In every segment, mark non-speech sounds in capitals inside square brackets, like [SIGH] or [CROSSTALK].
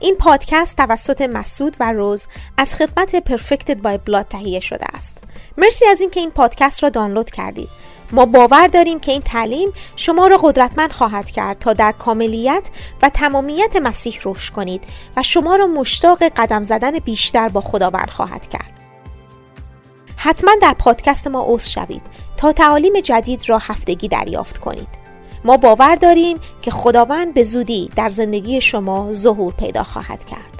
این پادکست توسط مسعود و روز از خدمت پرفکتد بای بلاد تهیه شده است. مرسی از اینکه این پادکست را دانلود کردید. ما باور داریم که این تعلیم شما را قدرتمند خواهد کرد تا در کاملیت و تمامیت مسیح رشد کنید و شما را مشتاق قدم زدن بیشتر با خداوند خواهد کرد. حتما در پادکست ما عضو شوید تا تعالیم جدید را هفتگی دریافت کنید. ما باور داریم که خداوند به زودی در زندگی شما ظهور پیدا خواهد کرد.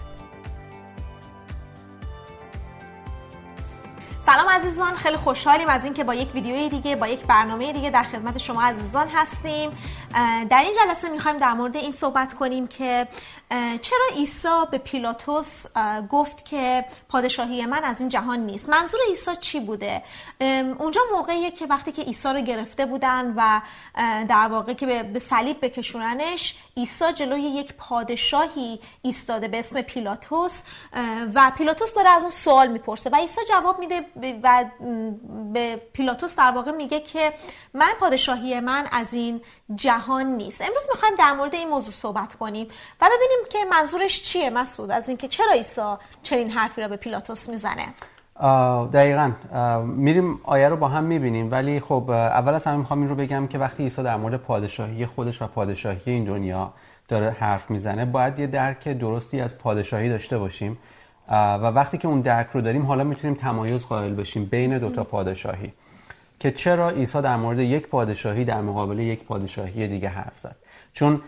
سلام عزیزان خیلی خوشحالیم از اینکه با یک ویدیوی دیگه با یک برنامه دیگه در خدمت شما عزیزان هستیم. در این جلسه می‌خوایم در مورد این صحبت کنیم که چرا عیسی به پیلاتوس گفت که پادشاهی من از این جهان نیست؟ منظور عیسی چی بوده؟ اونجا موقعیه که وقتی که عیسی رو گرفته بودن و در واقع که به صلیب بکشوننش عیسی جلوی یک پادشاهی ایستاده به اسم پیلاتوس و پیلاتوس داره از اون سوال می‌پرسه و عیسی جواب میده و به پیلاتوس در واقع میگه که من پادشاهی من از این جهان نیست. امروز می‌خوایم در مورد این موضوع صحبت کنیم و ببینیم که منظورش چیه مسعود از اینکه چرا عیسی چنین حرفی را به پیلاتوس می‌زنه. دقیقا. میریم آیه رو با هم می‌بینیم. ولی خب اول از همه می‌خوام این رو بگم که وقتی عیسی در مورد پادشاهی خودش و پادشاهی این دنیا داره حرف می‌زنه باید یه درک درستی از پادشاهی داشته باشیم. و وقتی که اون درک رو داریم حالا می‌تونیم تمایز قائل بشیم بین دوتا پادشاهی که چرا عیسی در مورد یک پادشاهی در مقابل یک پادشاهی دیگه حرف زد. چون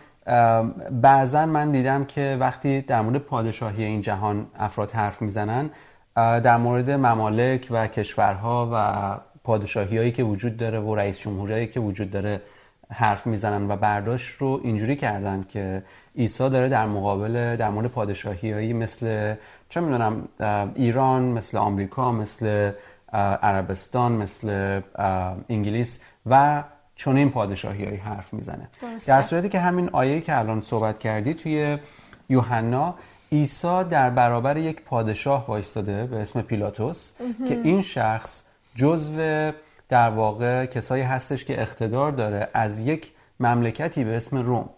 بعضا من دیدم که وقتی در مورد پادشاهی این جهان افراد حرف می‌زنن در مورد ممالک و کشورها و پادشاهی هایی که وجود داره و رئیس جمهوری که وجود داره حرف می‌زنن و برداشت رو اینجوری کردن که عیسی داره در مقابل در مورد پادشاهی هایی مثل چه می‌دونم ایران مثل آمریکا مثل عربستان مثل انگلیس و چون این پادشاهی هایی حرف می‌زنه. در صورتی که همین آیه که الان صحبت کردی توی یوحنا عیسی در برابر یک پادشاه وایستاده به اسم پیلاتوس که این شخص جزو در واقع کسایی هستش که اقتدار داره از یک مملکتی به اسم روم.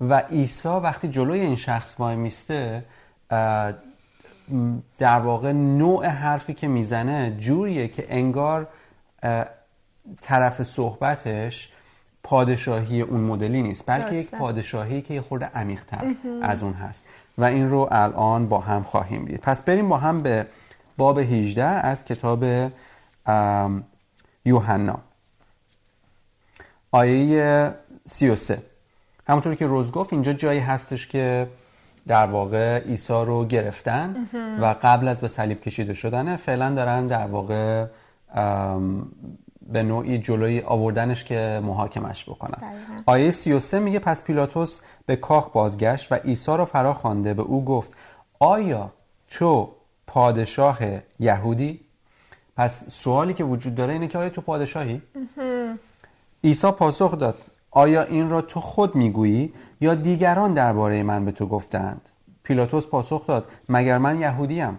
و عیسی وقتی جلوی این شخص وای میسته در واقع نوع حرفی که می‌زنه جوریه که انگار طرف صحبتش پادشاهی اون مدلی نیست بلکه یک پادشاهی که یه خورده عمیق‌تر از اون هست. و این رو الان با هم خواهیم دید. پس بریم با هم به باب 18 از کتاب یوحنا. آیه 33 همونطور که روز گفت اینجا جایی هستش که در واقع عیسی رو گرفتن و قبل از به صلیب کشیده شدنه فعلا دارن در واقع به نوعی جلوی آوردنش که محاکمش بکنن. آیه 33 میگه پس پیلاتوس به کاخ بازگشت و عیسی را فرا خوانده. به او گفت آیا تو پادشاه یهودی؟ پس سوالی که وجود داره اینه که آیا تو پادشاهی؟ عیسی پاسخ داد آیا این را تو خود می‌گویی یا دیگران درباره من به تو گفتند؟ پیلاتوس پاسخ داد مگر من یهودیم؟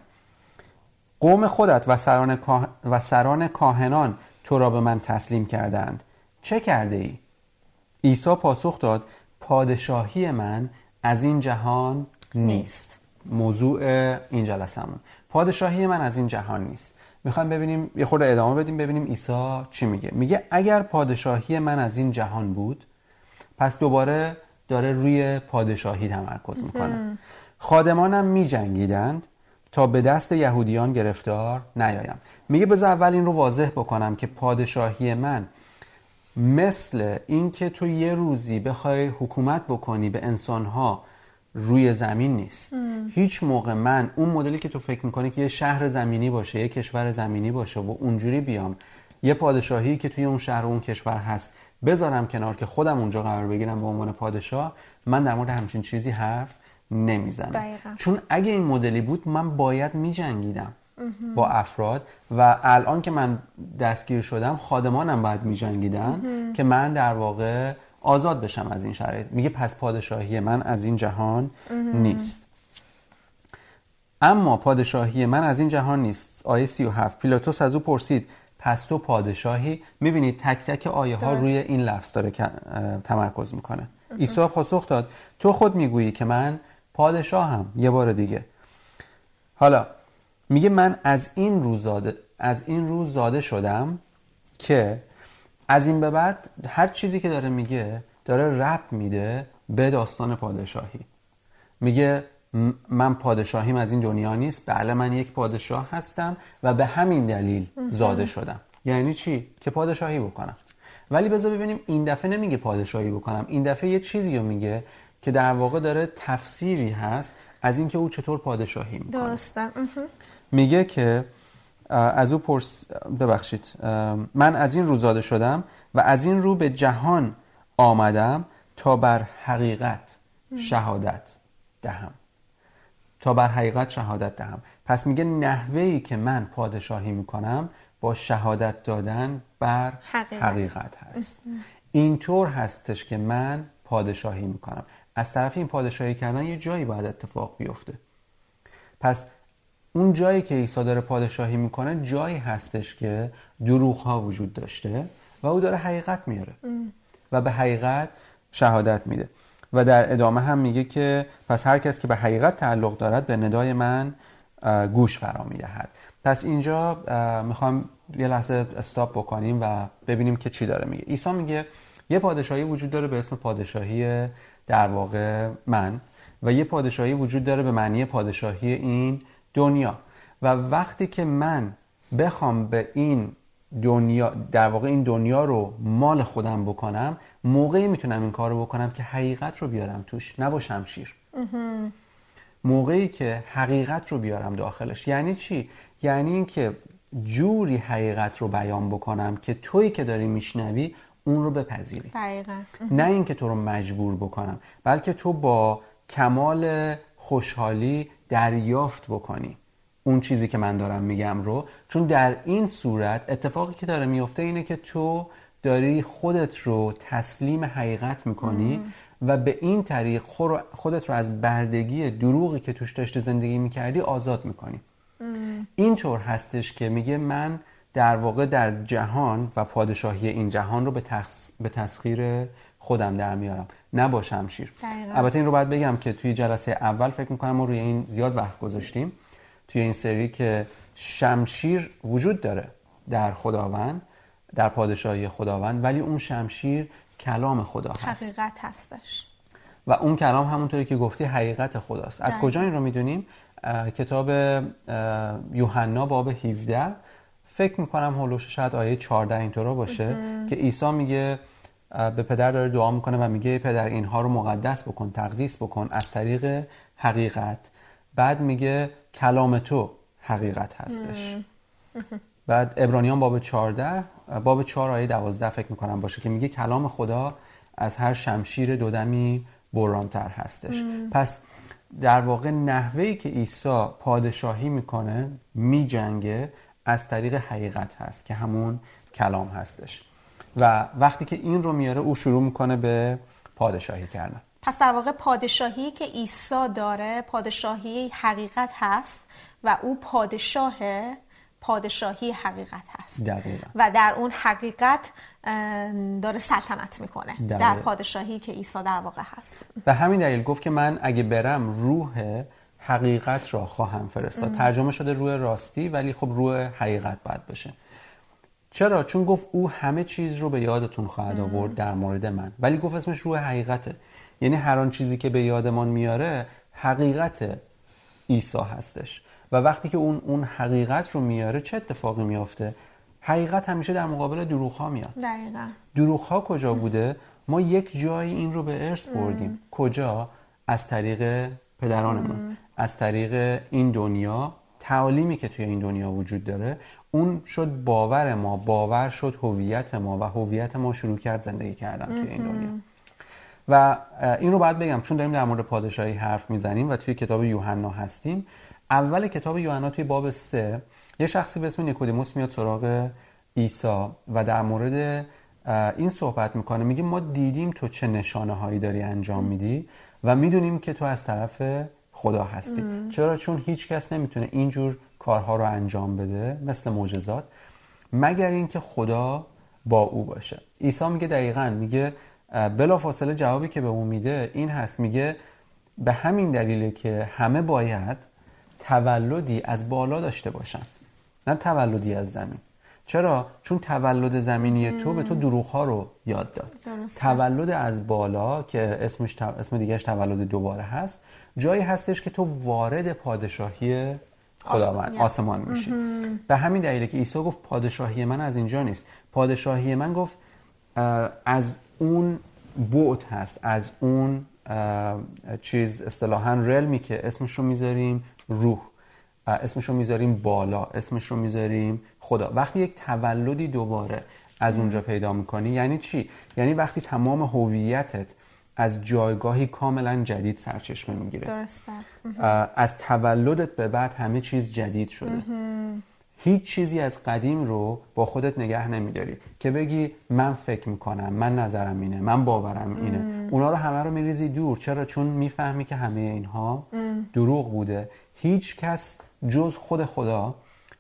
قوم خودت و سران, و سران کاهنان تو را به من تسلیم کردند. چه کرده ای؟ عیسی پاسخ داد پادشاهی من از این جهان نیست. موضوع این جلسمون پادشاهی من از این جهان نیست. می‌خوایم ببینیم یه خورده ادامه بدیم ببینیم عیسی چی میگه. میگه اگر پادشاهی من از این جهان بود پس دوباره داره روی پادشاهی تمرکز می‌کنه. خادمانم میجنگیدند. تا به دست یهودیان گرفتار نیایم. میگه بذار اول این رو واضح بکنم که پادشاهی من مثل اینکه تو یه روزی بخوای حکومت بکنی به انسانها روی زمین نیست. هیچ موقع من اون مدلی که تو فکر می‌کنی که یه شهر زمینی باشه یه کشور زمینی باشه و اونجوری بیام یه پادشاهی که توی اون شهر و اون کشور هست بذارم کنار که خودم اونجا قرار بگیرم به عنوان پادشاه من در مورد همچین چیزی حرف نمی‌زنم چون اگه این مدلی بود من باید میجنگیدم با افراد و الان که من دستگیر شدم خادمانم باید میجنگیدن که من در واقع آزاد بشم از این شرایط. میگه پس پادشاهی من از این جهان نیست. اما پادشاهی من از این جهان نیست. آیه 37 پیلاتوس از او پرسید پس تو پادشاهی؟ می‌بینید تک تک آیه ها روی این لفظ داره تمرکز می‌کنه. عیسی پاسخ داد تو خود می‌گویی که من پادشاه هم یه بار دیگه. حالا میگه من از این روز زاده از این روز زاده شدم که از این به بعد هر چیزی که داره میگه داره رب میده به داستان پادشاهی. میگه من پادشاهیم از این دنیا نیست. بله من یک پادشاه هستم و به همین دلیل زاده شدم. یعنی چی؟ که پادشاهی بکنم. ولی بذار ببینیم این دفعه نمیگه پادشاهی بکنم. این دفعه یه چیزی رو میگه. که در واقع داره تفسیری هست از اینکه او چطور پادشاهی می‌کنه. درسته. میگه که از او پرس ببخشید من از این رو زاده شدم و از این رو به جهان آمدم تا بر حقیقت شهادت دهم. تا بر حقیقت شهادت دهم. پس میگه نحوهی که من پادشاهی می‌کنم با شهادت دادن بر حقیقت, حقیقت هست. اینطور هستش که من پادشاهی می‌کنم. از طرف این پادشاهی کردن یه جایی باید اتفاق بیفته. پس اون جایی که عیسی داره پادشاهی می‌کنه جایی هستش که دروغ ها وجود داشته و او داره حقیقت میاره. و به حقیقت شهادت میده. و در ادامه هم میگه که پس هر کس که به حقیقت تعلق دارد به ندای من گوش فرا می‌دهد. پس اینجا می‌خوام یه لحظه استاپ بکنیم و ببینیم که چی داره میگه. عیسی میگه یه پادشاهی وجود داره به اسم پادشاهی در واقع من و یه پادشاهی وجود داره به معنی پادشاهی این دنیا. و وقتی که من بخوام به این دنیا در واقع این دنیا رو مال خودم بکنم موقعی می‌تونم این کار رو بکنم که حقیقت رو بیارم توش نه با شمشیر. موقعی که حقیقت رو بیارم داخلش. یعنی چی؟ یعنی اینکه جوری حقیقت رو بیان بکنم که تویی که داری میشنوی اون رو بپذیری. نه اینکه تو رو مجبور بکنم بلکه تو با کمال خوشحالی دریافت بکنی اون چیزی که من دارم میگم رو. چون در این صورت اتفاقی که داره میفته اینه که تو داری خودت رو تسلیم حقیقت می‌کنی و به این طریق خودت رو از بردگی دروغی که توش داشته زندگی می‌کردی آزاد می‌کنی. اینطور هستش که میگه من در واقع در جهان و پادشاهی این جهان رو به, به تسخیر خودم در میارم. نه با شمشیر البته این رو باید بگم که توی جلسه اول فکر می‌کنم ما روی این زیاد وقت گذاشتیم. توی این سری که شمشیر وجود داره در خداوند در پادشاهی خداوند ولی اون شمشیر کلام خدا هست. حقیقت هستش. و اون کلام همونطوری که گفتی حقیقت خداست. از کجا این رو می‌دونیم؟ کتاب یوحنا باب 17 فکر می‌کنم هولوش شاید آیه 14 اینطورا باشه که عیسی میگه به پدر داره دعا می‌کنه و میگه پدر اینها رو مقدس بکن تقدیس بکن از طریق حقیقت. بعد میگه کلام تو حقیقت هستش. بعد ابرانیان باب 14 باب 4 آیه 12 فکر می‌کنم باشه که میگه کلام خدا از هر شمشیر دودمی برانتر هستش. پس در واقع نحوهی که عیسی پادشاهی می‌کنه میجنگه از طریق حقیقت هست که همون کلام هستش. و وقتی که این رو میاره او شروع می‌کنه به پادشاهی کردن. پس در واقع پادشاهی که عیسی داره پادشاهی حقیقت هست و او پادشاه پادشاهی حقیقت هست. دقیقا. و در اون حقیقت داره سلطنت می‌کنه. در پادشاهی که عیسی در واقع هست. به همین دلیل گفت که من اگه برم روح حقیقت را خواهم فرستاد. ترجمه شده روح راستی ولی خب روح حقیقت باید بشه چرا؟ چون گفت او همه چیز رو به یادتون خواهد آورد در مورد من. ولی گفت اسمش روح حقیقته. یعنی هر آن چیزی که به یادمان میاره حقیقت عیسی هستش. و وقتی که اون اون حقیقت رو میاره چه اتفاقی میافته؟ حقیقت همیشه در مقابل دروغ ها میاد. دقیقا. دروغ ها کجا بوده؟ ما یک جایی این رو به ارث بردیم. کجا؟ از طریق پدرانمون از طریق این دنیا تعالیمی که توی این دنیا وجود داره اون شد باور ما باور شد هویت ما و هویت ما شروع کرد زندگی کردن توی این دنیا. و این رو باید بگم چون داریم در مورد پادشاهی حرف می‌زنیم و توی کتاب یوحنا هستیم اول کتاب یوحنا توی باب سه یه شخصی به اسم نیکودیموس میاد سراغ عیسی و در مورد این صحبت می‌کنه. میگه ما دیدیم تو چه نشانه هایی داری انجام میدی و می‌دونیم که تو از طرف خدا هستی. چرا؟ چون هیچ کس نمی‌تونه اینجور کارها رو انجام بده مثل معجزات مگر اینکه خدا با او باشه. عیسی میگه دقیقا میگه بلا فاصله جوابی که به اون میده این هست. میگه به همین دلیله که همه باید تولدی از بالا داشته باشن نه تولدی از زمین. چرا؟ چون تولد زمینی تو به تو دروغ ها رو یاد داد. تولد از بالا که اسمش اسم دیگهش تولد دوباره هست جایی هستش که تو وارد پادشاهی خداوند آسمان میشی. به همین دلیله که عیسی گفت پادشاهی من از اینجا نیست. پادشاهی من گفت از اون بعد هست از اون چیز اصطلاحا رلمی که اسمش رو می‌ذاریم روح. اسمش رو می‌ذاریم بالا اسمش رو می‌ذاریم خدا. وقتی یک تولدی دوباره از اونجا پیدا می‌کنی یعنی چی؟ یعنی وقتی تمام هویتت از جایگاهی کاملا جدید سرچشمه می‌گیره. درسته. از تولدت به بعد همه چیز جدید شده. هیچ چیزی از قدیم رو با خودت نگه نمیداری که بگی من فکر می‌کنم من نظرم اینه من باورم اینه. اونا رو همه رو میریزی دور. چرا؟ چون می‌فهمی که همه اینها دروغ بوده. هیچ کس جز خود خدا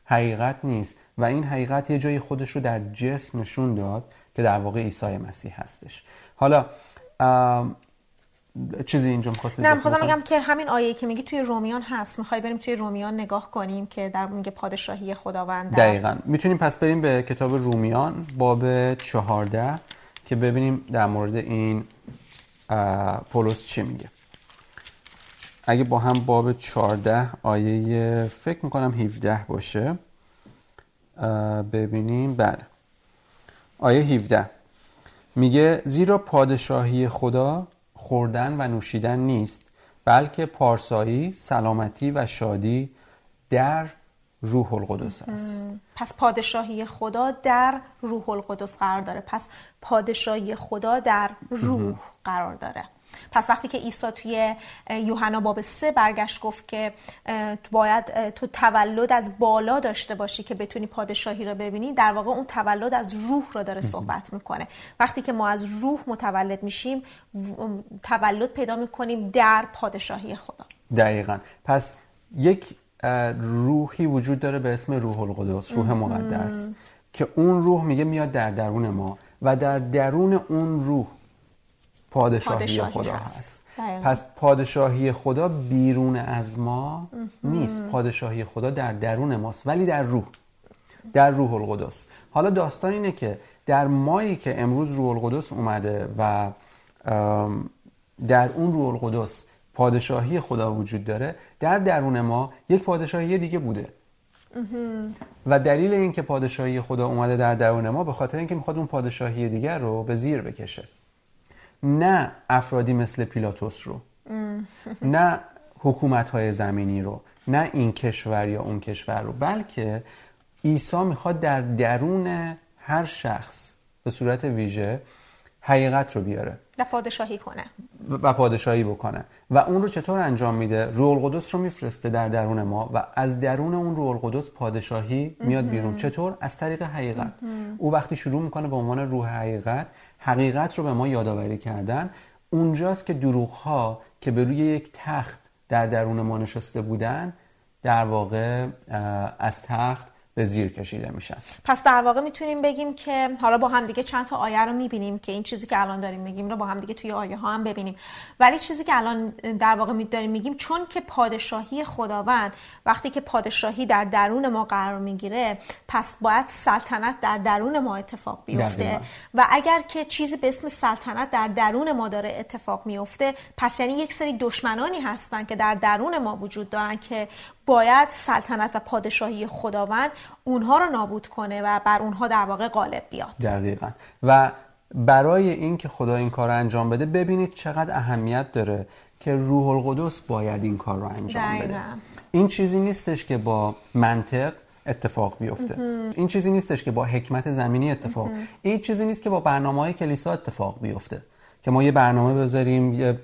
حقیقت نیست و این حقیقت یه جایی خودش رو در جسم نشون داد که در واقع عیسی مسیح هستش. حالا چیزی اینجا می‌خواستی نه می‌خواستم بگم که همین آیه که میگی توی رومیان هست. می‌خوای بریم توی رومیان نگاه کنیم که در میگه پادشاهی خداوند دقیقا. می‌تونیم پس بریم به کتاب رومیان باب چهارده که ببینیم در مورد این پولس چی میگه. اگه با هم باب 14 آیه فکر می‌کنم 17 باشه ببینیم. بله. آیه 17 میگه زیرا پادشاهی خدا خوردن و نوشیدن نیست بلکه پارسایی سلامتی و شادی در روح القدس است. پس پادشاهی خدا در روح القدس قرار داره. پس پادشاهی خدا در روح قرار داره. پس وقتی که عیسی توی یوحنا باب سه برگشت گفت که باید تو تولد از بالا داشته باشی که بتونی پادشاهی رو ببینی در واقع اون تولد از روح رو داره صحبت می‌کنه. وقتی که ما از روح متولد میشیم تولد پیدا می‌کنیم در پادشاهی خدا. دقیقا. پس یک روحی وجود داره به اسم روح القدس روح مقدس که اون روح میگه میاد در درون ما و در درون اون روح پادشاهی, خدا هست, پس پادشاهی خدا بیرون از ما نیست. پادشاهی خدا در درون ماست ولی در روح. در روح القدس. حالا داستان اینه که در مایی که امروز روح القدس اومده و در اون روح القدس پادشاهی خدا وجود داره در درون ما یک پادشاهی دیگه بوده. و دلیل اینکه پادشاهی خدا اومده در درون ما به خاطر اینکه می‌خواد اون پادشاهی دیگر رو به زیر بکشه. نه افرادی مثل پیلاتوس رو. نه حکومت های زمینی رو. نه این کشور یا اون کشور رو. بلکه عیسی می‌خواد در درون هر شخص به صورت ویژه حقیقت رو بیاره. و پادشاهی کنه. و پادشاهی بکنه. و اون رو چطور انجام میده؟ روح القدس رو میفرسته در درون ما و از درون اون روح القدس پادشاهی میاد بیرون. چطور؟ از طریق حقیقت. او وقتی شروع می‌کنه به عنوان روح حقیقت حقیقت رو به ما یادآوری کردن. اونجاست که دروغ ها که به روی یک تخت در درون ما نشسته بودن در واقع از تخت به زیر کشیده میشن. پس در واقع می‌تونیم بگیم که حالا با هم دیگه چند تا آیه رو می‌بینیم که این چیزی که الان داریم میگیم رو با هم دیگه توی آیه ها هم ببینیم. ولی چیزی که الان در واقع داریم میگیم چون که پادشاهی خداوند وقتی که پادشاهی در درون ما قرار می‌گیره پس باید سلطنت در درون ما اتفاق بیفته. و اگر که چیزی به اسم سلطنت در درون ما داره اتفاق میفته پس یعنی یک سری دشمنانی هستن که در درون ما وجود دارن که باید سلطنت و پادشاهی خداوند اونها رو نابود کنه و بر اونها در واقع غالب بیاد. دقیقا. و برای اینکه خدا این کار رو انجام بده ببینید چقدر اهمیت داره که روح القدس باید این کار رو انجام بده. این چیزی نیستش که با منطق اتفاق بیفته. این چیزی نیستش که با حکمت زمینی اتفاق. این چیزی نیست که با برنامه های کلیسا اتفاق بیفته. که ما یه برنامه بذاریم یه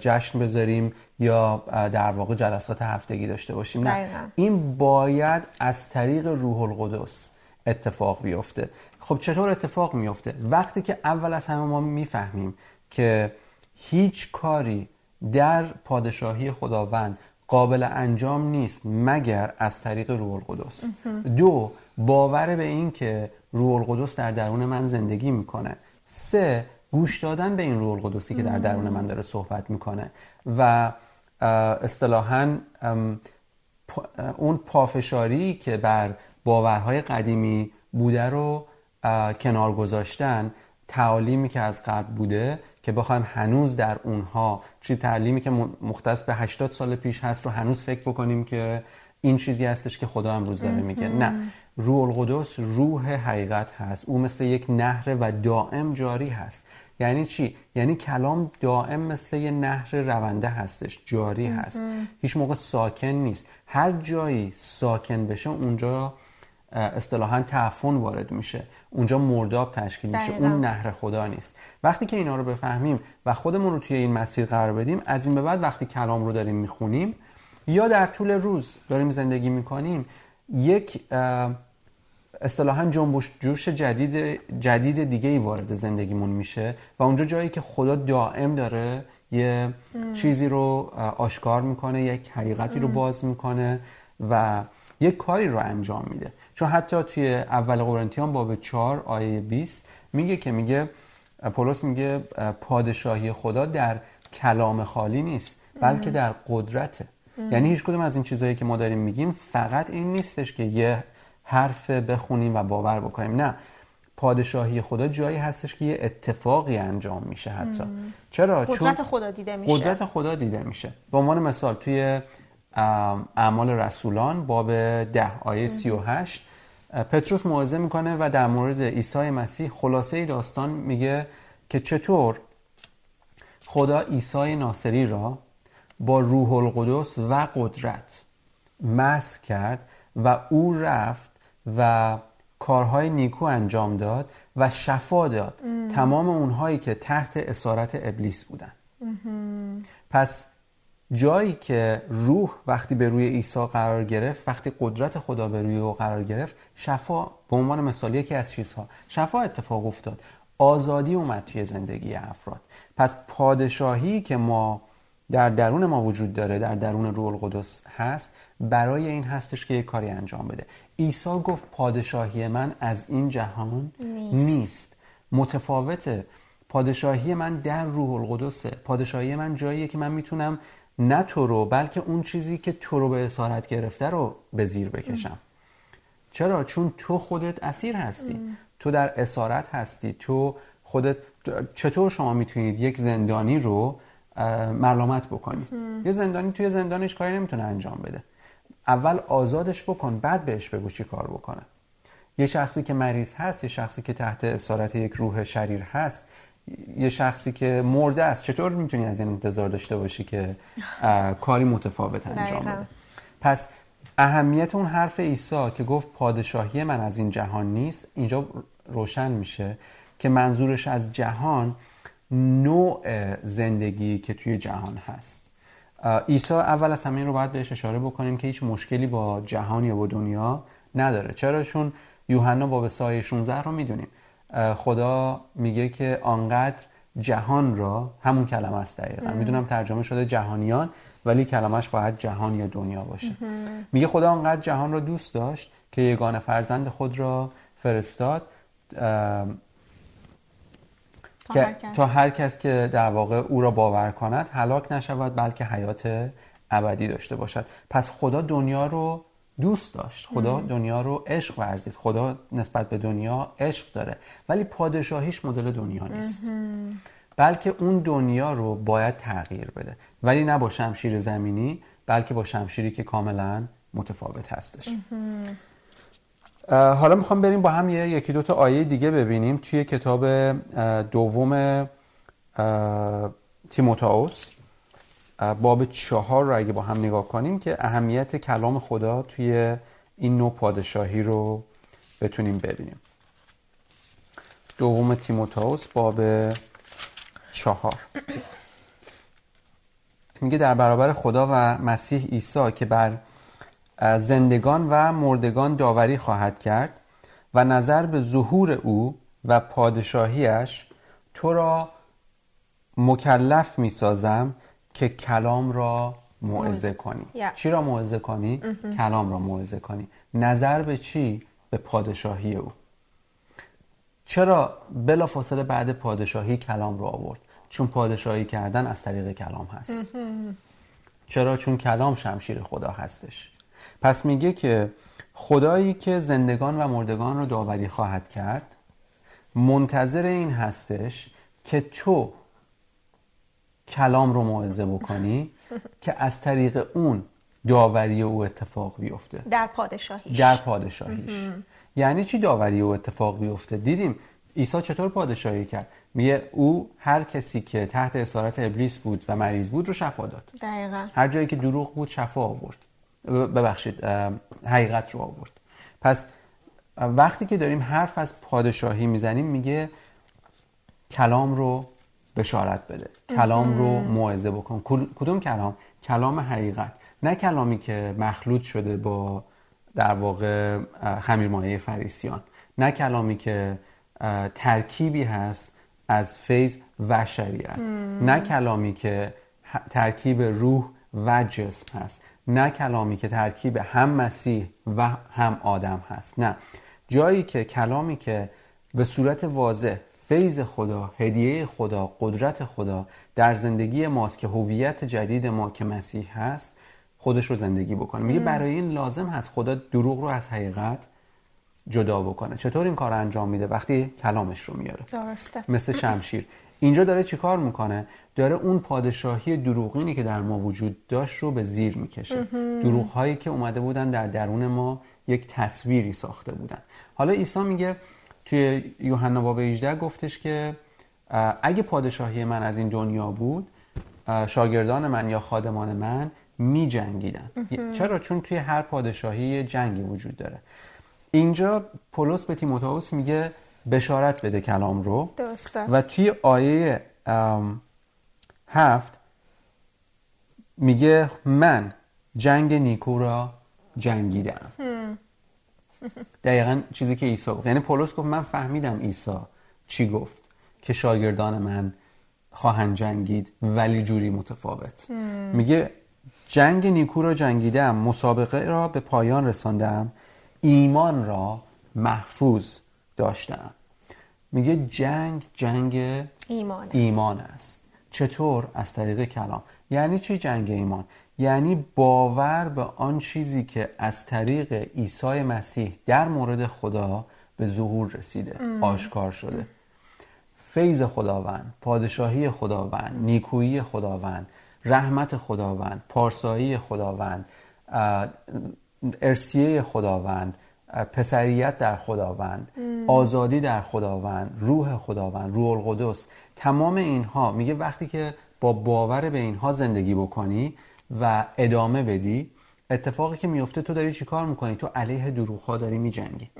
جشن بذاریم یا در واقع جلسات هفتگی داشته باشیم. نه. این باید از طریق روح القدس اتفاق بیفته. خب چطور اتفاق میفته؟ وقتی که اول از همه ما می‌فهمیم که هیچ کاری در پادشاهی خداوند قابل انجام نیست مگر از طریق روح القدس. دو باور به این که روح القدس در درون من زندگی می‌کنه. سه گوش دادن به این روح القدسی که در درون من داره صحبت می‌کنه. و اصطلاحا اون پافشاری که بر باورهای قدیمی بوده رو کنار گذاشتن تعالیمی که از قبل بوده که بخوایم هنوز در اونها چی تعلیمی که مختص به 80 سال پیش هست رو هنوز فکر بکنیم که این چیزی هستش که خدا امروز داره میگه. نه. روح القدس روح حقیقت هست. او مثل یک نهر و دائم جاری هست. یعنی چی؟ یعنی کلام دائم مثل یه نهر رونده هستش جاری هست. هیچ موقع ساکن نیست. هر جایی ساکن بشه اونجا اصطلاحا تعفن وارد میشه. اونجا مرداب تشکیل میشه. اون نهر خدا نیست. وقتی که اینا رو بفهمیم و خودمون رو توی این مسیر قرار بدیم از این به بعد وقتی کلام رو داریم می‌خونیم یا در طول روز داریم زندگی می‌کنیم یک اصطلاحا جنبش جوش جدید جدید دیگه ای وارد زندگیمون میشه و اونجا جایی که خدا دائم داره یه چیزی رو آشکار می‌کنه یک حقیقتی رو باز می‌کنه و یک کاری رو انجام میده. چون حتی توی اول قرنتیان باب 4 آیه 20 میگه که میگه پولس میگه پادشاهی خدا در کلام خالی نیست بلکه در قدرته. یعنی هیچ کدوم از این چیزهایی که ما داریم میگیم فقط این نیستش که یه حرف بخونیم و باور بکنیم. نه پادشاهی خدا جایی هستش که یه اتفاقی انجام میشه حتی. چرا؟ قدرت خدا دیده میشه. قدرت خدا دیده میشه. به عنوان مثال توی اعمال رسولان باب ده آیه 38 پتروس موعظه می‌کنه و در مورد عیسی مسیح خلاصه داستان میگه که چطور خدا عیسی ناصری را با روح القدس و قدرت مس کرد و او رفت و کارهای نیکو انجام داد و شفا داد تمام اونهایی که تحت اسارت ابلیس بودن. پس جایی که روح وقتی به روی عیسی قرار گرفت وقتی قدرت خدا به روی او قرار گرفت شفا به عنوان مثال یکی از چیزها شفا اتفاق افتاد. آزادی اومد توی زندگی افراد. پس پادشاهی که ما در درون ما وجود داره در درون روح القدس هست برای این هستش که یک کاری انجام بده. عیسی گفت پادشاهی من از این جهان نیست, نیست. متفاوته پادشاهی من در روح القدسه. پادشاهی من جاییه که من می‌تونم نه تو رو بلکه اون چیزی که تو رو به اسارت گرفته رو به زیر بکشم. چرا؟ چون تو خودت اسیر هستی. تو در اسارت هستی. تو خودت چطور شما می‌تونید یک زندانی رو ملامت بکنی؟ یه زندانی توی زندانش کاری نمی‌تونه انجام بده. اول آزادش بکن بعد بهش بگو چی کار بکنه. یه شخصی که مریض هست یه شخصی که تحت اسارت یک روح شریر هست یه شخصی که مرده است. چطور می‌تونی از این انتظار داشته باشی که کاری متفاوت انجام بده؟ پس اهمیت اون حرف عیسی که گفت پادشاهی من از این جهان نیست اینجا روشن میشه که منظورش از جهان نوع زندگی که توی جهان هست. عیسی اول از همین رو باید بهش اشاره بکنیم که هیچ مشکلی با جهان یا با دنیا نداره. چرا چون یوحنا باب سایه 16 رو می‌دونیم. خدا میگه که آنقدر جهان را همون کلمه است دقیقا می‌دونم ترجمه شده جهانیان ولی کلمش باید جهان یا دنیا باشه. میگه خدا آنقدر جهان را دوست داشت که یگان فرزند خود را فرستاد. که تا هر کس که در واقع او را باور کند هلاک نشود بلکه حیات ابدی داشته باشد. پس خدا دنیا رو دوست داشت. خدا دنیا رو عشق ورزید. خدا نسبت به دنیا عشق داره. ولی پادشاهیش مدل دنیا نیست. بلکه اون دنیا رو باید تغییر بده. ولی نه با شمشیر زمینی بلکه با شمشیری که کاملا متفاوت هستش. حالا می‌خوام بریم با هم یه یکی دو تا آیه دیگه ببینیم توی کتاب دوم تیموتائوس. باب چهار رو اگه با هم نگاه کنیم که اهمیت کلام خدا توی این نوع پادشاهی رو بتونیم ببینیم. دوم تیموتائوس باب چهار. میگه در برابر خدا و مسیح عیسی که بر زندگان و مردگان داوری خواهد کرد و نظر به ظهور او و پادشاهیش تو را مکلف می سازم که کلام را موعظه کنی. چی را موعظه کنی؟ کلام را موعظه کنی. نظر به چی؟ به پادشاهی او. چرا بلا فاصله بعد پادشاهی کلام رو آورد؟ چون پادشاهی کردن از طریق کلام هست. چرا؟ چون کلام شمشیر خدا هستش. پس میگه که خدایی که زندگان و مردگان رو داوری خواهد کرد منتظر این هستش که تو کلام رو موعظه بکنی [LAUGHS] که از طریق اون داوری او اتفاق بیفته. در پادشاهیش. در پادشاهیش. یعنی چی داوری او اتفاق بیفته؟ دیدیم عیسی چطور پادشاهی کرد؟ میگه او هر کسی که تحت اسارت ابلیس بود و مریض بود رو شفا داد. دقیقا. هر جایی که دروغ بود شفا آورد. ببخشید حقیقت رو آورد. پس وقتی که داریم حرف از پادشاهی می‌زنیم میگه کلام رو بشارت بده. کلام رو موعظه بکن. کدوم کلام؟ کلام حقیقت. نه کلامی که مخلوط شده با در واقع خمیرمایه فریسیان. نه کلامی که ترکیبی هست از فیض و شریعت. نه کلامی که ترکیب روح و جسم هست. نه کلامی که ترکیب هم مسیح و هم آدم هست نه. جایی که کلامی که به صورت واضح فیض خدا هدیه خدا قدرت خدا در زندگی ماست که هویت جدید ما که مسیح هست خودش رو زندگی بکنه. میگه برای این لازم هست خدا دروغ رو از حقیقت جدا بکنه. چطور این کار انجام میده؟ وقتی کلامش رو میاره. درسته. مثل شمشیر. اینجا داره چیکار می‌کنه؟ داره اون پادشاهی دروغینی که در ما وجود داشت رو به زیر می‌کشه. دروغ هایی که اومده بودن در درون ما یک تصویری ساخته بودن. حالا عیسی میگه توی یوحنا باب 18 گفتش که اگه پادشاهی من از این دنیا بود شاگردان من یا خادمان من می جنگیدن چرا؟ چون توی هر پادشاهی جنگی وجود داره. اینجا پولس به تیموتائوس میگه بشارت بده کلام رو. درسته. و توی آیه هفت میگه من جنگ نیکو را جنگیدم. [LAUGHS] دقیقا چیزی که عیسی گفت. یعنی پولس گفت من فهمیدم عیسی چی گفت که شاگردان من خواهند جنگید ولی جوری متفاوت. میگه جنگ نیکو را جنگیدم مسابقه را به پایان رساندم ایمان را محفوظ داشتم. میگه جنگ جنگ ایمان. ایمان است. چطور؟ از طریق کلام. یعنی چی جنگ ایمان؟ یعنی باور به آن چیزی که از طریق عیسی مسیح در مورد خدا به ظهور رسیده آشکار شده. فیض خداوند پادشاهی خداوند نیکویی خداوند رحمت خداوند پارسایی خداوند ارسیه خداوند پسریت در خداوند آزادی در خداوند روح خداوند روح القدس تمام اینها. میگه وقتی که با باور به اینها زندگی بکنی و ادامه بدی اتفاقی که میفته تو داری چیکار می‌کنی؟ تو علیه دروغ ها داری میجنگی.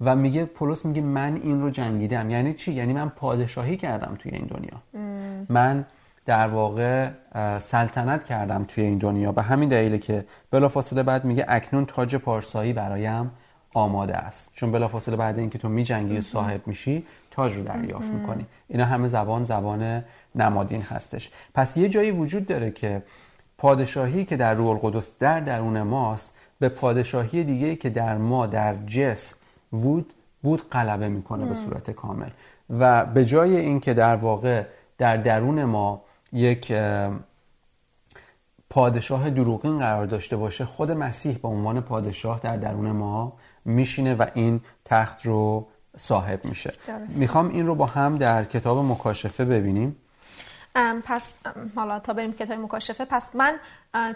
و میگه پولس میگه من این رو جنگیدم. یعنی چی؟ یعنی من پادشاهی کردم توی این دنیا. من در واقع سلطنت کردم توی این دنیا. به همین دلیله که بلافاصله بعد میگه اکنون تاج پارسایی برایم. آماده است. چون بلافاصله بعد اینکه تو میجنگی صاحب میشی تاج رو دریافت می‌کنی. اینا همه زبان زبان نمادین هستش. پس یه جایی وجود داره که پادشاهی که در روح القدس در درون ماست به پادشاهی دیگه که در ما در جسم بود بود غلبه می‌کنه به صورت کامل. و به جای اینکه در واقع در درون ما یک پادشاه دروغین قرار داشته باشه خود مسیح به عنوان پادشاه در درون ما میشینه و این تخت رو صاحب میشه. می‌خوام این رو با هم در کتاب مکاشفه ببینیم. پس حالا تا بریم کتاب مکاشفه پس من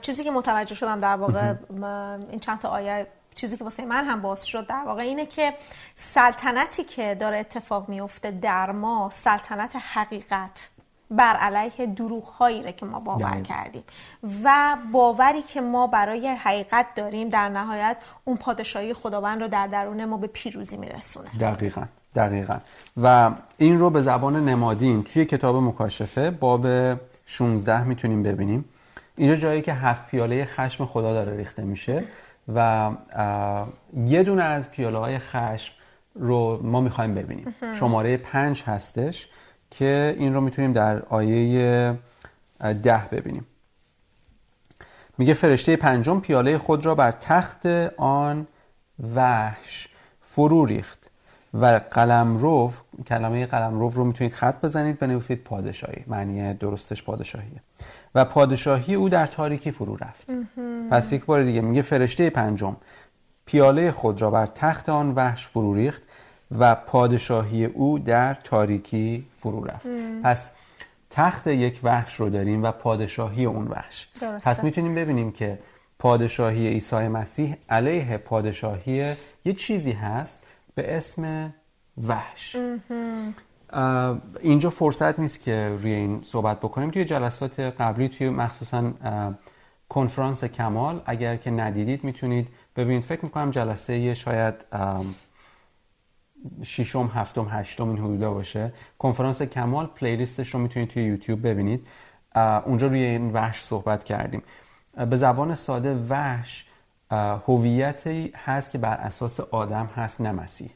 چیزی که متوجه شدم در واقع این چند تا آیه چیزی که واسه من هم باز شد در واقع اینه که سلطنتی که داره اتفاق میفته در ما سلطنت حقیقت. بر علیه دروغ هایی که ما باور. کردیم. و باوری که ما برای حقیقت داریم در نهایت اون پادشاهی خداوند رو در درون ما به پیروزی میرسونه. دقیقا دقیقا. و این رو به زبان نمادین توی کتاب مکاشفه باب 16 می‌تونیم ببینیم. اینجا جایی که هفت پیاله خشم خدا داره ریخته میشه و یه دونه از پیاله های خشم رو ما می‌خوایم ببینیم. شماره پنج هستش. که این رو می‌تونیم در آیه ده ببینیم. میگه فرشته پنجم پیاله خود را بر تخت آن وحش فرو ریخت و قلمرو کلمه قلمرو رو می‌تونید خط بزنید بنویسید پادشاهی معنی درستش پادشاهیه و پادشاهی او در تاریکی فرو رفت. پس یک بار دیگه میگه فرشته پنجم پیاله خود را بر تخت آن وحش فرو ریخت و پادشاهی او در تاریکی فرو رفت. پس تخت یک وحش رو داریم و پادشاهی اون وحش. درسته. پس می‌تونیم ببینیم که پادشاهی عیسی مسیح علیه پادشاهی یه چیزی هست به اسم وحش. اینجا فرصت نیست که روی این صحبت بکنیم. توی جلسات قبلی توی مخصوصا کنفرانس کمال اگر که ندیدید می‌تونید ببینید. فکر می‌کنم جلسه شاید ام، ششم هفتم هشتم این حدودا باشه. کنفرانس کمال پلیلیستش رو می‌تونید توی یوتیوب ببینید. اونجا روی این وحش صحبت کردیم. به زبان ساده وحش هویتی هست که بر اساس آدم هست نه مسیح.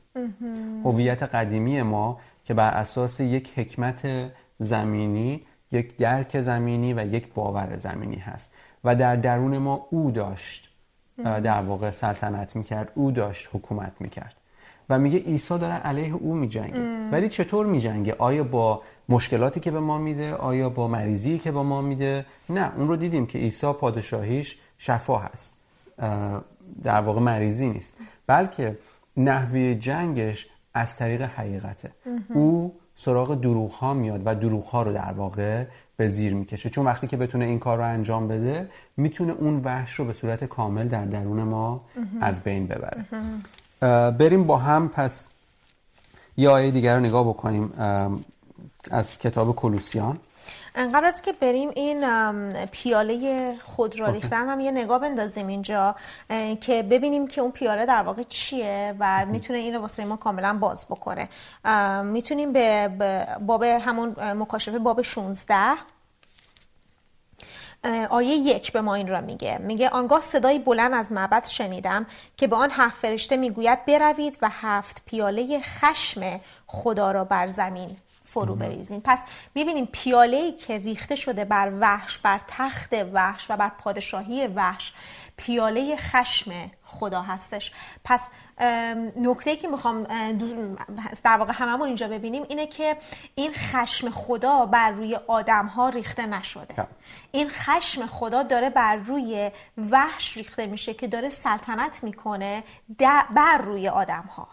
هویت قدیمی ما که بر اساس یک حکمت زمینی یک درک زمینی و یک باور زمینی هست. و در درون ما او داشت. در واقع سلطنت می‌کرد او داشت حکومت می‌کرد. و میگه عیسی داره علیه او میجنگه. ولی چطور میجنگه؟ آیا با مشکلاتی که به ما میده؟ آیا با مریضی که به ما میده؟ نه اون رو دیدیم که عیسی پادشاهیش شفا هست. در واقع مریضی نیست. بلکه نحوه جنگش از طریق حقیقته. او سراغ دروغ ها میاد و دروغ ها رو در واقع به زیر می‌کشه. چون وقتی که بتونه این کار رو انجام بده می‌تونه اون وحش رو به صورت کامل در درون ما از بین ببره. بریم با هم پس یه آیه دیگر رو نگاه بکنیم از کتاب کلوسیان. قبل از که بریم این پیاله خود را ریختن هم یه نگاه بندازیم اینجا که ببینیم که اون پیاله در واقع چیه و می‌تونه این رو واسه ما کاملا باز بکنه. می‌تونیم به باب همون مکاشفه باب 16 اه، آیه یک به ما این را میگه. میگه آنگاه صدای بلند از معبد شنیدم که به آن هفت فرشته می‌گوید بروید و هفت پیاله خشم خدا را بر زمین فرو بریزین. پس می‌بینیم پیاله ای که ریخته شده بر وحش بر تخت وحش و بر پادشاهی وحش پیاله خشم خدا هستش. پس نکته که می‌خوام در واقع هممون اینجا ببینیم اینه که این خشم خدا بر روی آدم ها ریخته نشده. یا. این خشم خدا داره بر روی وحش ریخته میشه که داره سلطنت می‌کنه بر روی آدم ها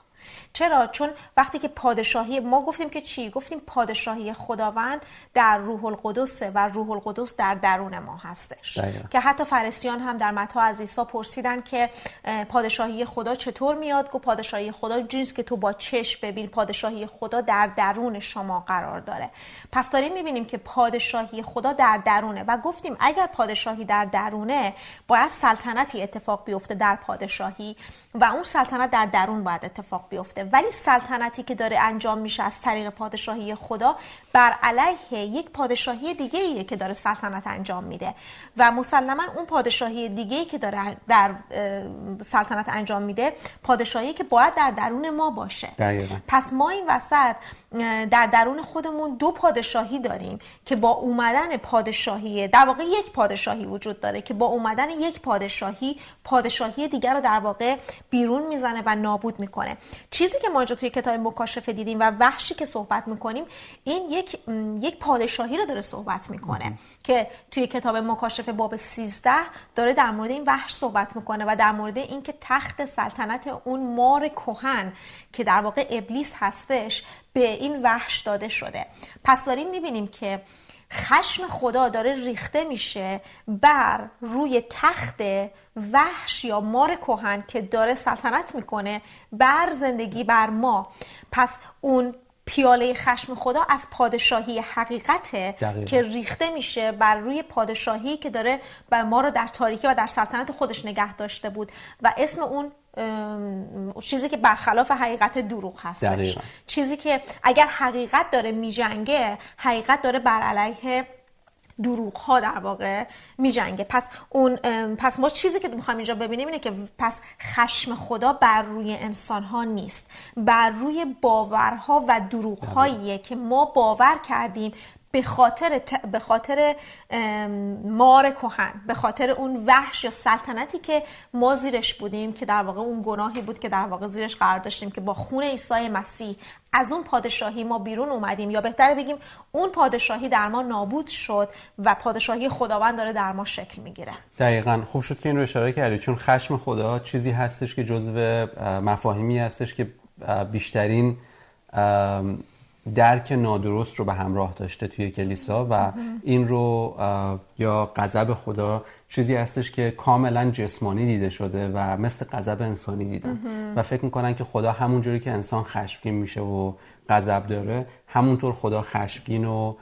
چرا؟ چون وقتی که پادشاهی ما گفتیم که چی؟ گفتیم پادشاهی خداوند در روح القدسه و روح القدس در درون ما هستش. که حتی فرستیان هم در متا از عیسی پرسیدن که اه، پادشاهی خدا چطور میاد؟ گفت پادشاهی خدا جنس که تو با چشم ببین پادشاهی خدا در درون شما قرار داره. پس داریم می‌بینیم که پادشاهی خدا در درونه و گفتیم اگر پادشاهی در درونه باید سلطنتی اتفاق بیفته در پادشاهی و اون سلطنت در درون باید اتفاق بیفته. ولی سلطنتی که داره انجام میشه از طریق پادشاهی خدا بر علیه یک پادشاهی دیگه ایه که داره سلطنت انجام میده. و مسلما اون پادشاهی دیگه ای که داره در سلطنت انجام میده پادشاهی که باید در درون ما باشه. دقیقاً. پس ما این وسط در درون خودمون دو پادشاهی داریم که با اومدن پادشاهی در واقع یک پادشاهی وجود داره که با اومدن یک پادشاهی پادشاهی دیگر رو در واقع بیرون می‌زنه و نابود می‌کنه. چیزی که ما اینجا توی کتاب مکاشفه دیدیم و وحشی که صحبت می‌کنیم این یک یک پادشاهی رو داره صحبت می‌کنه که توی کتاب مکاشفه باب 13 داره در مورد این وحش صحبت می‌کنه و در مورد اینکه تخت سلطنت اون مار کهن که در واقع ابلیس هستش به این وحش داده شده. پس داریم می‌بینیم که خشم خدا داره ریخته میشه بر روی تخت وحش یا مار کهن که داره سلطنت می‌کنه بر زندگی بر ما. پس اون پیاله خشم خدا از پادشاهی حقیقته دقیقاً. که ریخته میشه بر روی پادشاهی که داره بر ما رو در تاریکی و در سلطنت خودش نگه داشته بود. و اسم اون چیزی که برخلاف حقیقت دروغ هستش. دقیقاً. چیزی که اگر حقیقت داره میجنگه حقیقت داره بر علیه دروغ ها در واقع می جنگه پس اون پس ما چیزی که می‌خوایم اینجا ببینیم اینه که پس خشم خدا بر روی انسان ها نیست. بر روی باورها و دروغ هاییه که ما باور کردیم به خاطر به خاطر مار کهن به خاطر اون وحش یا سلطنتی که ما زیرش بودیم که در واقع اون گناهی بود که در واقع زیرش قرار داشتیم که با خون عیسی مسیح از اون پادشاهی ما بیرون اومدیم. یا بهتره بگیم اون پادشاهی در ما نابود شد و پادشاهی خداوند داره در ما شکل می‌گیره. دقیقا. خوب شد که این رو اشاره کردی. چون خشم خدا چیزی هستش که جزو مفاهیمی هستش که بیشترین درک نادرست رو به همراه داشته توی کلیسا و این رو یا غضب خدا چیزی هستش که کاملا جسمانی دیده شده و مثل غضب انسانی دیدن. و فکر می‌کنن که خدا همونجوری که انسان خشمگین میشه و غضب داره همونطور خدا خشمگین و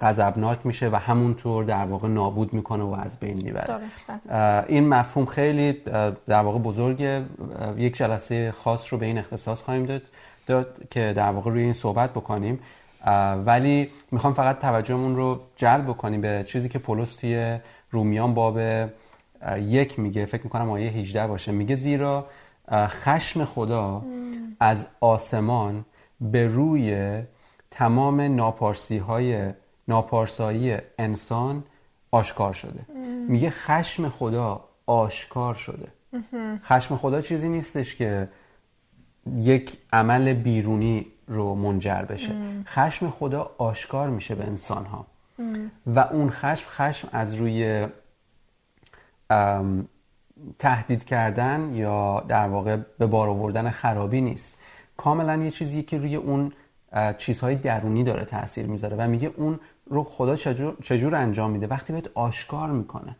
غضبناک میشه و همونطور در واقع نابود می‌کنه و از بین می‌بره. این مفهوم خیلی در واقع بزرگه. یک جلسه خاص رو به این اختصاص خواهیم داد. داد که در واقع روی این صحبت بکنیم. ولی می‌خوام فقط توجهمون رو جلب بکنیم به چیزی که پولس توی رومیان باب یک میگه. فکر می‌کنم آیه 18 باشه. میگه زیرا خشم خدا از آسمان به روی تمام ناپارسی های ناپارسایی انسان آشکار شده. میگه خشم خدا آشکار شده. خشم خدا چیزی نیستش که یک عمل بیرونی رو منجر بشه. خشم خدا آشکار میشه به انسان ها و اون خشم خشم از روی تهدید کردن یا در واقع به بار آوردن خرابی نیست. کاملا یه چیزی که روی اون چیزهای درونی داره تاثیر می‌ذاره و میگه اون رو خدا چجور, چجور انجام میده؟ وقتی بهت آشکار می‌کنه.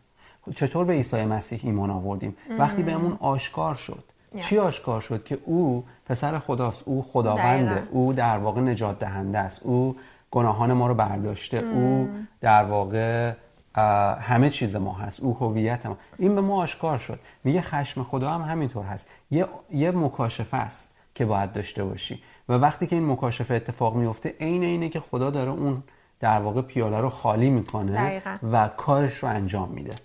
چطور به عیسی مسیح ایمان آوردیم؟ وقتی بهمون آشکار شد. چی آشکار شد که او پسر خداست او خداونده او در واقع نجات دهنده است او گناهان ما رو برداشته او در واقع همه چیز ما هست او هویت ما. این به ما آشکار شد. میگه خشم خدا هم همینطور هست. یه, یه مکاشفه است که باید داشته باشی. و وقتی که این مکاشفه اتفاق میفته عین اینه که خدا داره اون در واقع پیاله رو خالی می‌کنه و کارش رو انجام میده.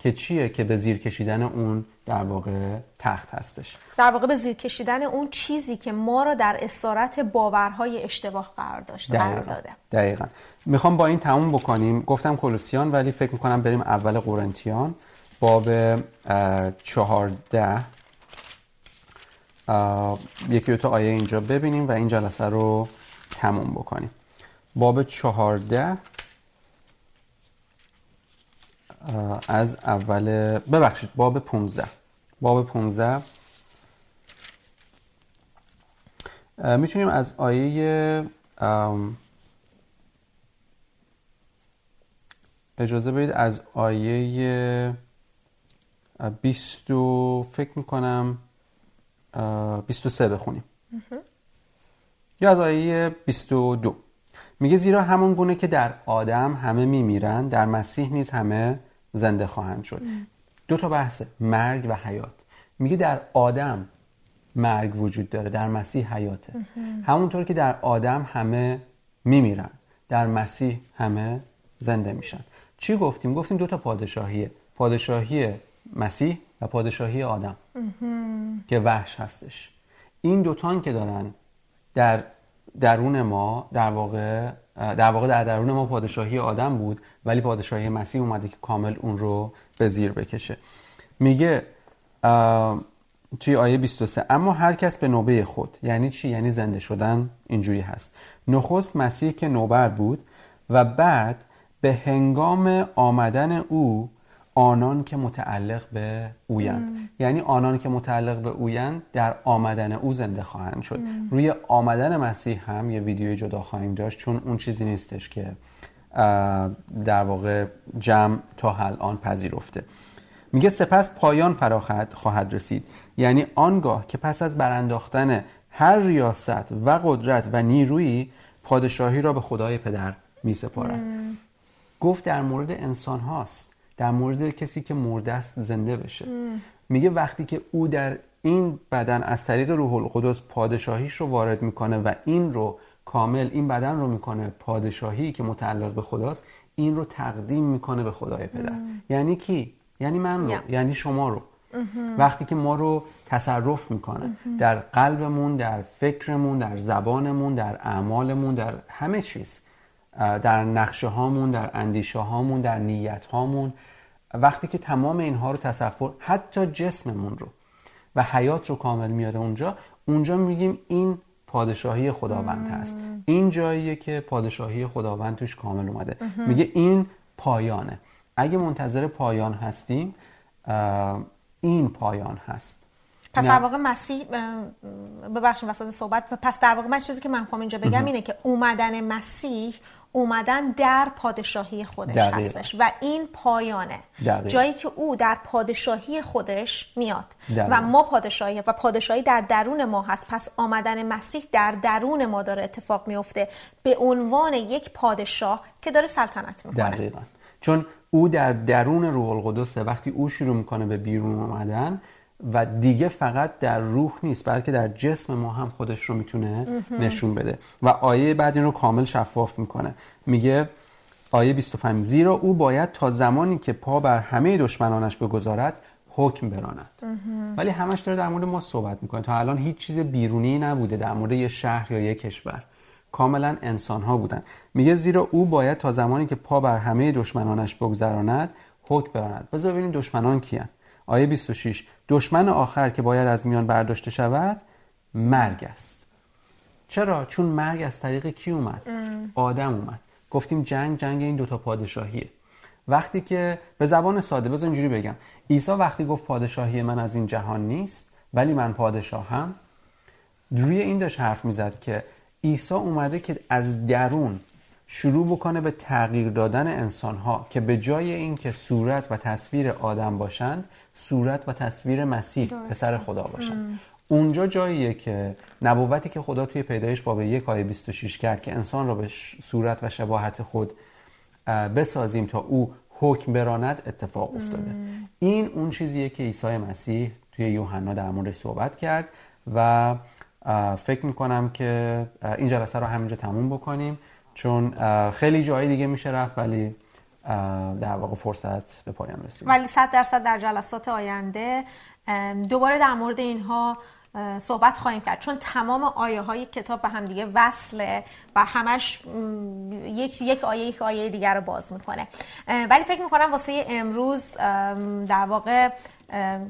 که چیه که به زیر کشیدن اون در واقع تخت هستش. در واقع به زیر کشیدن اون چیزی که ما رو در اسارت باورهای اشتباه قرار قرار داده. دقیقا. می‌خوام با این تموم بکنیم. گفتم کلوسیان ولی فکر می‌کنم بریم اول قرنتیان. باب چهارده. یکی دو آیه اینجا ببینیم و این جلسه رو تموم بکنیم. باب چهارده. از اول ببخشید باب 15 باب 15 می‌تونیم از آیه اجازه بدید از آیه 20 فکر می‌کنم 23 بخونیم. یا از آیه 22 میگه زیرا همون گونه که در آدم همه میمیرن در مسیح نیز همه زنده خواهند شد. دو تا بحثه مرگ و حیات. میگه در آدم مرگ وجود داره در مسیح حیاته. همونطور که در آدم همه میمیرن در مسیح همه زنده میشن. چی گفتیم؟ گفتیم دو تا پادشاهیه. پادشاهی مسیح و پادشاهی آدم. که وحش هستش. این دوتان که دارن در درون ما در واقع در واقع در درون ما پادشاهی آدم بود ولی پادشاهی مسیح اومده که کامل اون رو به زیر بکشه. میگه توی آیه 23 اما هر کس به نوبه خود یعنی چی؟ یعنی زنده شدن اینجوری هست. نخست مسیح که نوبر بود و بعد به هنگام آمدن او آنان که متعلق به اویند. یعنی آنان که متعلق به اویند در آمدن او زنده خواهند شد. روی آمدن مسیح هم یه ویدیوی جدا خواهیم داشت چون اون چیزی نیستش که در واقع جمع تا الان پذیرفته. میگه سپس پایان فراخت خواهد رسید. یعنی آنگاه که پس از برانداختن هر ریاست و قدرت و نیرویی پادشاهی را به خدای پدر می سپارد گفت در مورد انسان هاست. در مورد کسی که مرده است زنده بشه. میگه وقتی که او در این بدن از طریق روح القدس پادشاهیش رو وارد می‌کنه و این رو کامل این بدن رو می‌کنه پادشاهی که متعلق به خداست این رو تقدیم می‌کنه به خدای پدر. یعنی کی؟ یعنی من رو یعنی شما رو. وقتی که ما رو تصرف می‌کنه در قلبمون در فکرمون در زبانمون در اعمالمون در همه چیز. در نقشه هامون در اندیشه هامون در نیت هامون. وقتی که تمام اینها رو تصور حتی جسممون رو و حیات رو کامل میاره اونجا اونجا میگیم این پادشاهی خداوند هست. این جاییه که پادشاهی خداوند توش کامل اومده. میگه این پایانه. اگه منتظر پایان هستیم این پایان هست. پس در واقع مسیح ببخشید وسط صحبت پس در واقع من چیزی که من می‌خوام اینجا بگم اینه که اومدن مسیح اومدن در پادشاهی خودش هستش و این پایانه. جایی که او در پادشاهی خودش میاد و ما پادشاهی و پادشاهی در درون ما هست پس آمدن مسیح در درون ما داره اتفاق میفته به عنوان یک پادشاه که داره سلطنت می‌کنه. دقیقا. چون او در درون روح القدسه وقتی او شروع می‌کنه به بیرون اومدن و دیگه فقط در روح نیست بلکه در جسم ما هم خودش رو می‌تونه نشون بده. و آیه بعد این رو کامل شفاف می‌کنه. میگه آیه 25 زیرا او باید تا زمانی که پا بر همه دشمنانش بگذارد حکم براند. ولی همش داره در مورد ما صحبت می‌کنه. تا الان هیچ چیز بیرونی نبوده در مورد یه شهر یا یه کشور. کاملا انسان ها بودن. میگه زیرا او باید تا زمانی که پا بر همه دشمنانش بگذراند حکم براند. بذار ببینیم دشمنان کیان. آیه 26 دشمن آخر که باید از میان برداشته شود مرگ است. چرا؟ چون مرگ از طریق کی اومد؟ آدم اومد. گفتیم جنگ جنگ این دوتا پادشاهیه. وقتی که به زبان ساده بذار اینجوری بگم. عیسی وقتی گفت پادشاهی من از این جهان نیست ولی من پادشاهم روی این داشت حرف می‌زد که عیسی اومده که از درون شروع بکنه به تغییر دادن انسان ها که به جای اینکه صورت و تصویر آدم باشند صورت و تصویر مسیح پسر خدا باشند. اونجا جاییه که نبوتی که خدا توی پیدایش باب یک آیه 26 کرد که انسان را به صورت و شباهت خود بسازیم تا او حکم براند اتفاق افتاده. این اون چیزیه که عیسی مسیح توی یوحنا در موردش صحبت کرد و فکر می‌کنم که این جلسه رو همینجا تموم بکنیم. چون خیلی جایی دیگه میشه رفت ولی در واقع فرصت به پایان رسید. ولی صد درصد در جلسات آینده دوباره در مورد اینها صحبت خواهیم کرد. چون تمام آیه های کتاب به هم دیگه وصله و همش یک یک آیه یک آیه دیگر رو باز می‌کنه. ولی فکر می‌کنم واسه امروز در واقع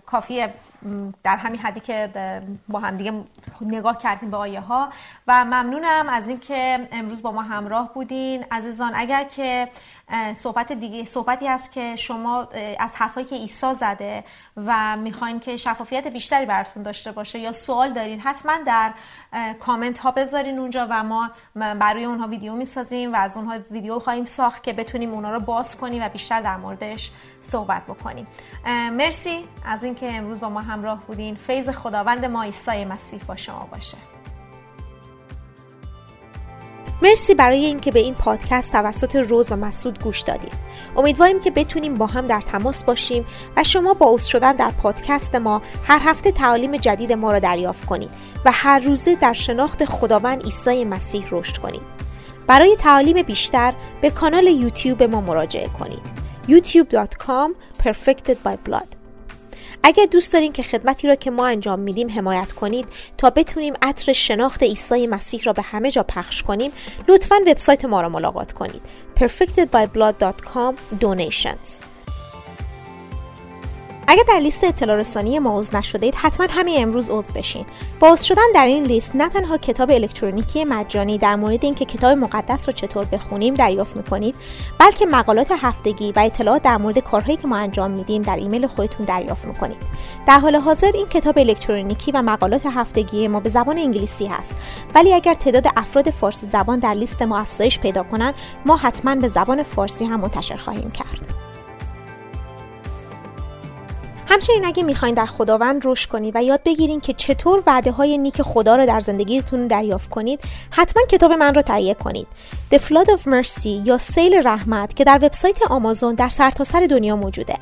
کافیه در همین حدی که با هم دیگه نگاه کردیم به آیه ها و ممنونم از اینکه امروز با ما همراه بودین. عزیزان اگر که صحبت دیگه صحبتی هست که شما از حرفایی که عیسی زده و می‌خواین که شفافیت بیشتری براتون داشته باشه یا سوال دارین حتما در کامنت ها بذارین اونجا و ما برای اونها ویدیو می‌سازیم و از اونها ویدیو خواهیم ساخت که بتونیم اونها رو باز کنیم و بیشتر در موردش صحبت بکنیم. مرسی از اینکه امروز با ما همراه بودین فیض خداوند ما عیسی مسیح با شما باشه مرسی برای اینکه به این پادکست توسط روز و مسعود گوش دادید. امیدواریم که بتونیم با هم در تماس باشیم و شما با اوست شدن در پادکست ما هر هفته تعالیم جدید ما را دریافت کنید و هر روزه در شناخت خداوند عیسی مسیح رشد کنید. برای تعالیم بیشتر به کانال یوتیوب ما مراجعه کنید. youtube.com perfected by اگر دوست دارین که خدمتی را که ما انجام میدیم حمایت کنید تا بتونیم عطر شناخت عیسی مسیح را به همه جا پخش کنیم لطفا وبسایت ما را ملاقات کنید. perfectedbyblood.com donations. اگر در لیست اطلاع رسانی ما عضو نشدید حتما همین امروز عضو بشین. با عضو شدن در این لیست نه تنها کتاب الکترونیکی مجانی در مورد اینکه کتاب مقدس رو چطور بخونیم دریافت می‌کنید بلکه مقالات هفتگی و اطلاعات در مورد کارهایی که ما انجام میدیم در ایمیل خودتون دریافت می‌کنید. در حال حاضر این کتاب الکترونیکی و مقالات هفتگی ما به زبان انگلیسی هست. ولی اگر تعداد افراد فارسی زبان در لیست ما افزایش پیدا کنند ما حتما به زبان فارسی هم منتشر خواهیم کرد. همچنین اگه می‌خواین در خداوند رشد کنید و یاد بگیرین که چطور وعده های نیک خدا رو در زندگیتون دریافت کنید حتما کتاب من رو تهیه کنید. The Flood of Mercy یا سیل رحمت که در وبسایت آمازون در سرتاسر سر دنیا موجوده.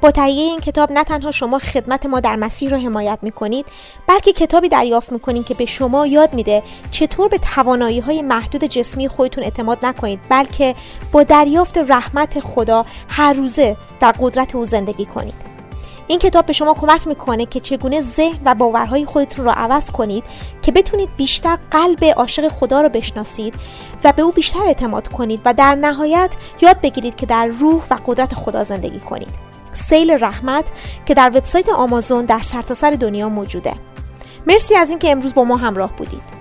با تهیه این کتاب نه تنها شما خدمت ما در مسیر رو حمایت می‌کنید بلکه کتابی دریافت می‌کنید که به شما یاد میده چطور به توانایی های محدود جسمی خودتون اعتماد نکنید بلکه با دریافت رحمت خدا هر روزه در قدرت او زندگی کنید. این کتاب به شما کمک می‌کنه که چگونه ذهن و باورهای خودتون رو عوض کنید که بتونید بیشتر قلب عاشق خدا رو بشناسید و به او بیشتر اعتماد کنید و در نهایت یاد بگیرید که در روح و قدرت خدا زندگی کنید. سیل رحمت که در وبسایت آمازون در سرتاسر سر دنیا موجوده. مرسی از اینکه امروز با ما همراه بودید.